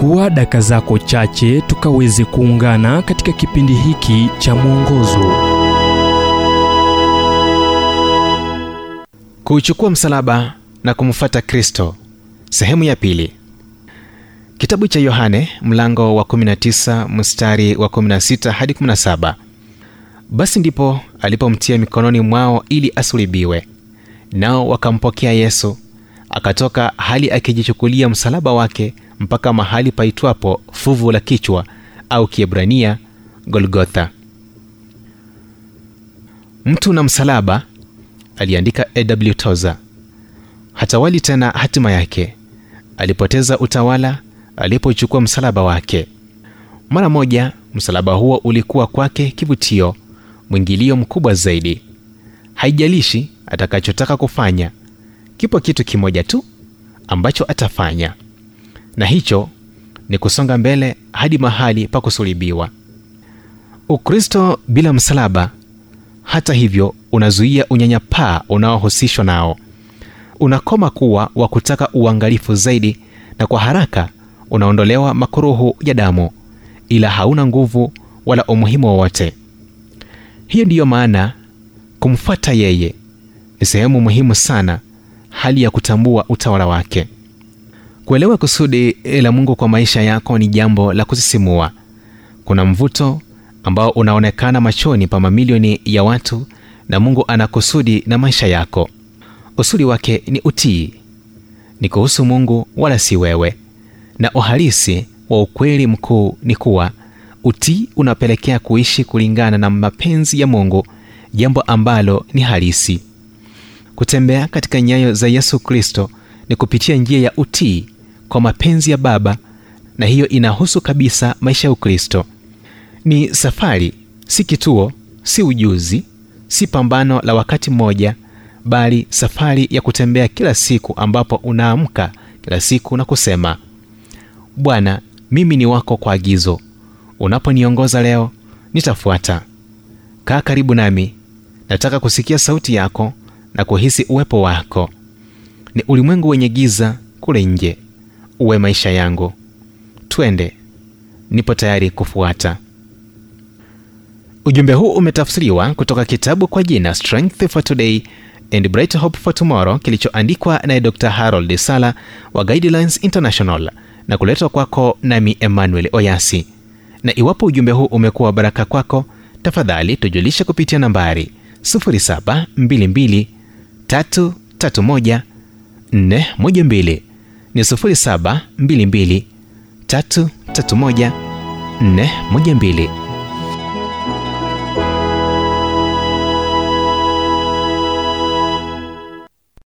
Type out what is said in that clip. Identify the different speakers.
Speaker 1: chukua daka zako chache tukaweze kuungana katika kipindi hiki cha mwongozo.
Speaker 2: Kuuchukua msalaba na kumfuata kristo. Sehemu ya pili. Kitabu cha yohane mlango wa 19 mstari wa 16 hadi 17 basi ndipo alipomtia mikononi mwao ili asulibiwe nao wakampokea yesu. Akatoka hali akijichukulia msalaba wake mpaka mahali paitwapo fuvu la kichwa au kiebrania golgotha. Mtu na msalaba aliandika aw toza hatawali tena hatima yake. Alipoteza utawala alipochukua msalaba wake. Mara moja msalaba huo ulikuwa kwake kivutio mwingilio mkubwa zaidi. Haijalishi atakachotaka kufanya kipo kitu kimoja tu ambacho atafanya na hicho ni kusonga mbele hadi mahali pa kusulibiwa ukristo bila msalaba hata hivyo unazuia unyanyapaa unaohusishwa nao. Unakoma kuwa wa kutaka uangalifu zaidi na kwa haraka unaondolewa makuruhu ya damu ila hauna nguvu wala umuhimu wowote. Hiyo ndiyo maana kumfuata yeye ni sehemu muhimu sana hali ya kutambua utawala wake kuelewa kusudi la mungu kwa maisha yako ni jambo la kusisimua. Kuna mvuto ambao unaonekana machoni pa mamilioni ya watu na mungu ana kusudi na maisha yako. Usudi wake ni utii. Ni kuhusu mungu wala si wewe. Na uhalisi wa ukweli mkuu ni kuwa utii unapelekea kuishi kulingana na mapenzi ya mungu jambo ambalo ni halisi. Kutembea katika nyayo za yesu kristo ni kupitia njia ya utii kwa mapenzi ya baba na hiyo inahusu kabisa maisha ya ukristo. Ni safari si kituo si ujuzi si pambano la wakati mmoja bali safari ya kutembea kila siku ambapo unaamka kila siku na kusema bwana mimi ni wako kwa agizo. Unaponiongoza leo nitafuata. Kaa karibu nami. Nataka kusikia sauti yako na kuhisi uwepo wako. Ni ulimwengu wenye giza kule nje uwe maisha yangu. Twende nipo tayari kufuata. Ujumbe huu umetafsiriwa kutoka kitabu kwa jina strength for today and bright hope for tomorrow kilichoandikwa naye dr harold sala wa guidelines international na kuletwa kwako nami emmanuel oyasi. Na iwapo ujumbe huu umekuwa baraka kwako tafadhali tujulishe kupitia nambari 722 331 412 ni 722 331 412